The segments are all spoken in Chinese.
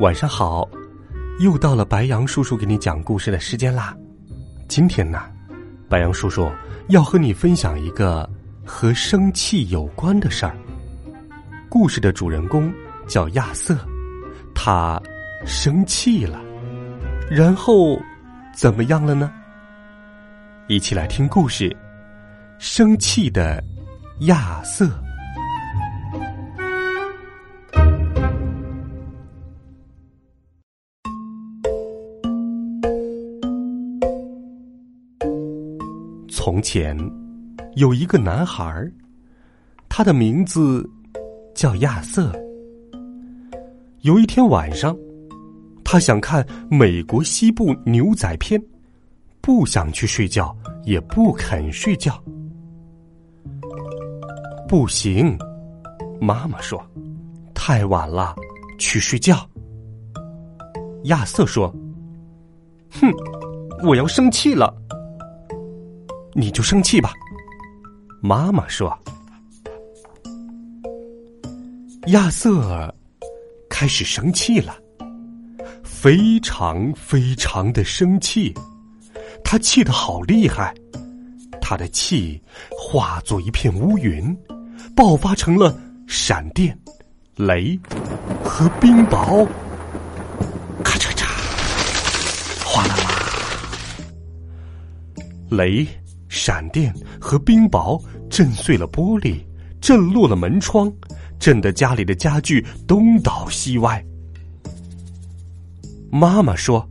晚上好！又到了白羊叔叔给你讲故事的时间啦。今天呢，白羊叔叔要和你分享一个和生气有关的事儿。故事的主人公叫亚瑟，他生气了，然后怎么样了呢？一起来听故事：生气的亚瑟。从前，有一个男孩儿，他的名字叫亚瑟。有一天晚上，他想看美国西部牛仔片，不想去睡觉，也不肯睡觉。不行，妈妈说，太晚了，去睡觉。亚瑟说：“哼，我要生气了。”你就生气吧，妈妈说。亚瑟开始生气了，非常非常的生气，他气得好厉害，他的气化作一片乌云，爆发成了闪电、雷和冰雹，咔嚓嚓，哗啦啦，雷。闪电和冰雹震碎了玻璃，震落了门窗，震得家里的家具东倒西歪。妈妈说：“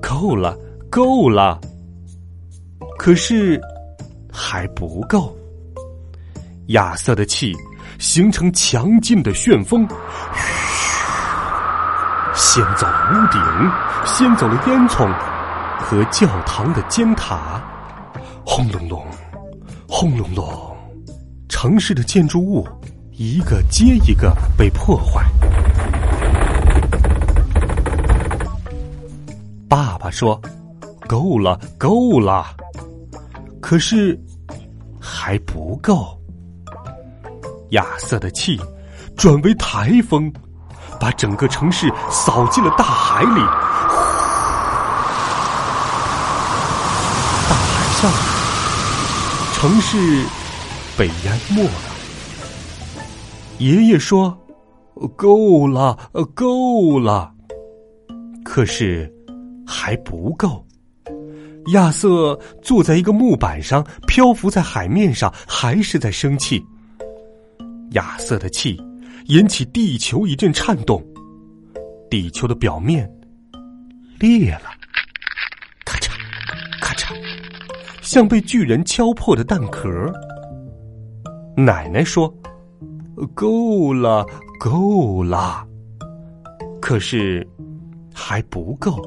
够了，够了。”可是还不够。亚瑟的气形成强劲的旋风，先走了屋顶，先走了烟囱和教堂的尖塔。轰隆隆，轰隆隆，城市的建筑物一个接一个被破坏。爸爸说：“够了，够了。”可是还不够。亚瑟的气转为台风，把整个城市扫进了大海里。大海上。城市被淹没了。爷爷说：“够了，够了。”可是还不够。亚瑟坐在一个木板上，漂浮在海面上，还是在生气。亚瑟的气引起地球一阵颤动，地球的表面裂了。咔嚓，咔嚓像被巨人敲破的蛋壳。奶奶说：“够了，够了。”可是还不够。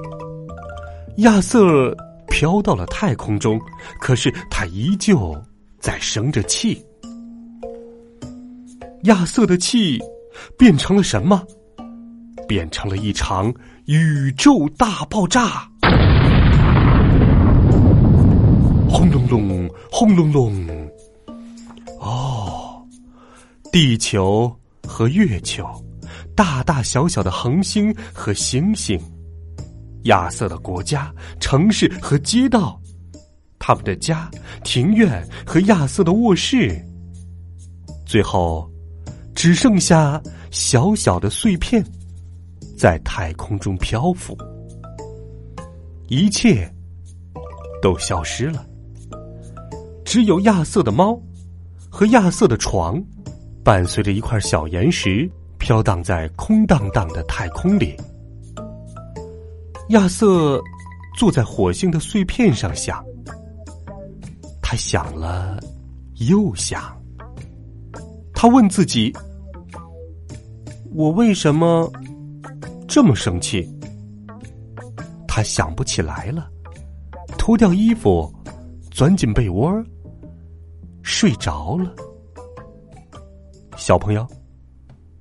亚瑟飘到了太空中，可是他依旧在生着气。亚瑟的气变成了什么？变成了一场宇宙大爆炸。轰隆隆，轰隆隆！哦，地球和月球，大大小小的恒星和星星，亚瑟的国家、城市和街道，他们的家、庭院和亚瑟的卧室，最后只剩下小小的碎片，在太空中漂浮，一切都消失了。只有亚瑟的猫和亚瑟的床，伴随着一块小岩石飘荡在空荡荡的太空里。亚瑟坐在火星的碎片上想，他想了又想，他问自己：“我为什么这么生气？他想不起来了，脱掉衣服，钻进被窝，睡着了。小朋友，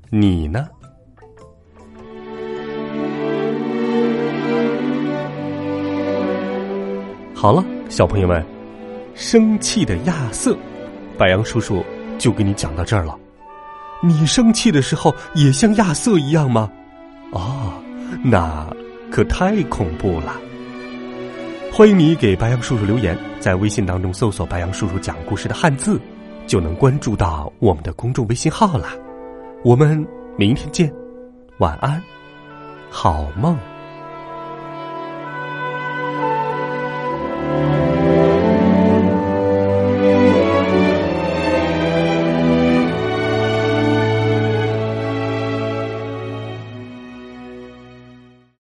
你呢？好了，小朋友们，生气的亚瑟，白羊叔叔就给你讲到这儿了。你生气的时候也像亚瑟一样吗？哦，那可太恐怖了。欢迎你给白杨叔叔留言，在微信当中搜索“白杨叔叔讲故事”的汉字，就能关注到我们的公众微信号了。我们明天见，晚安，好梦。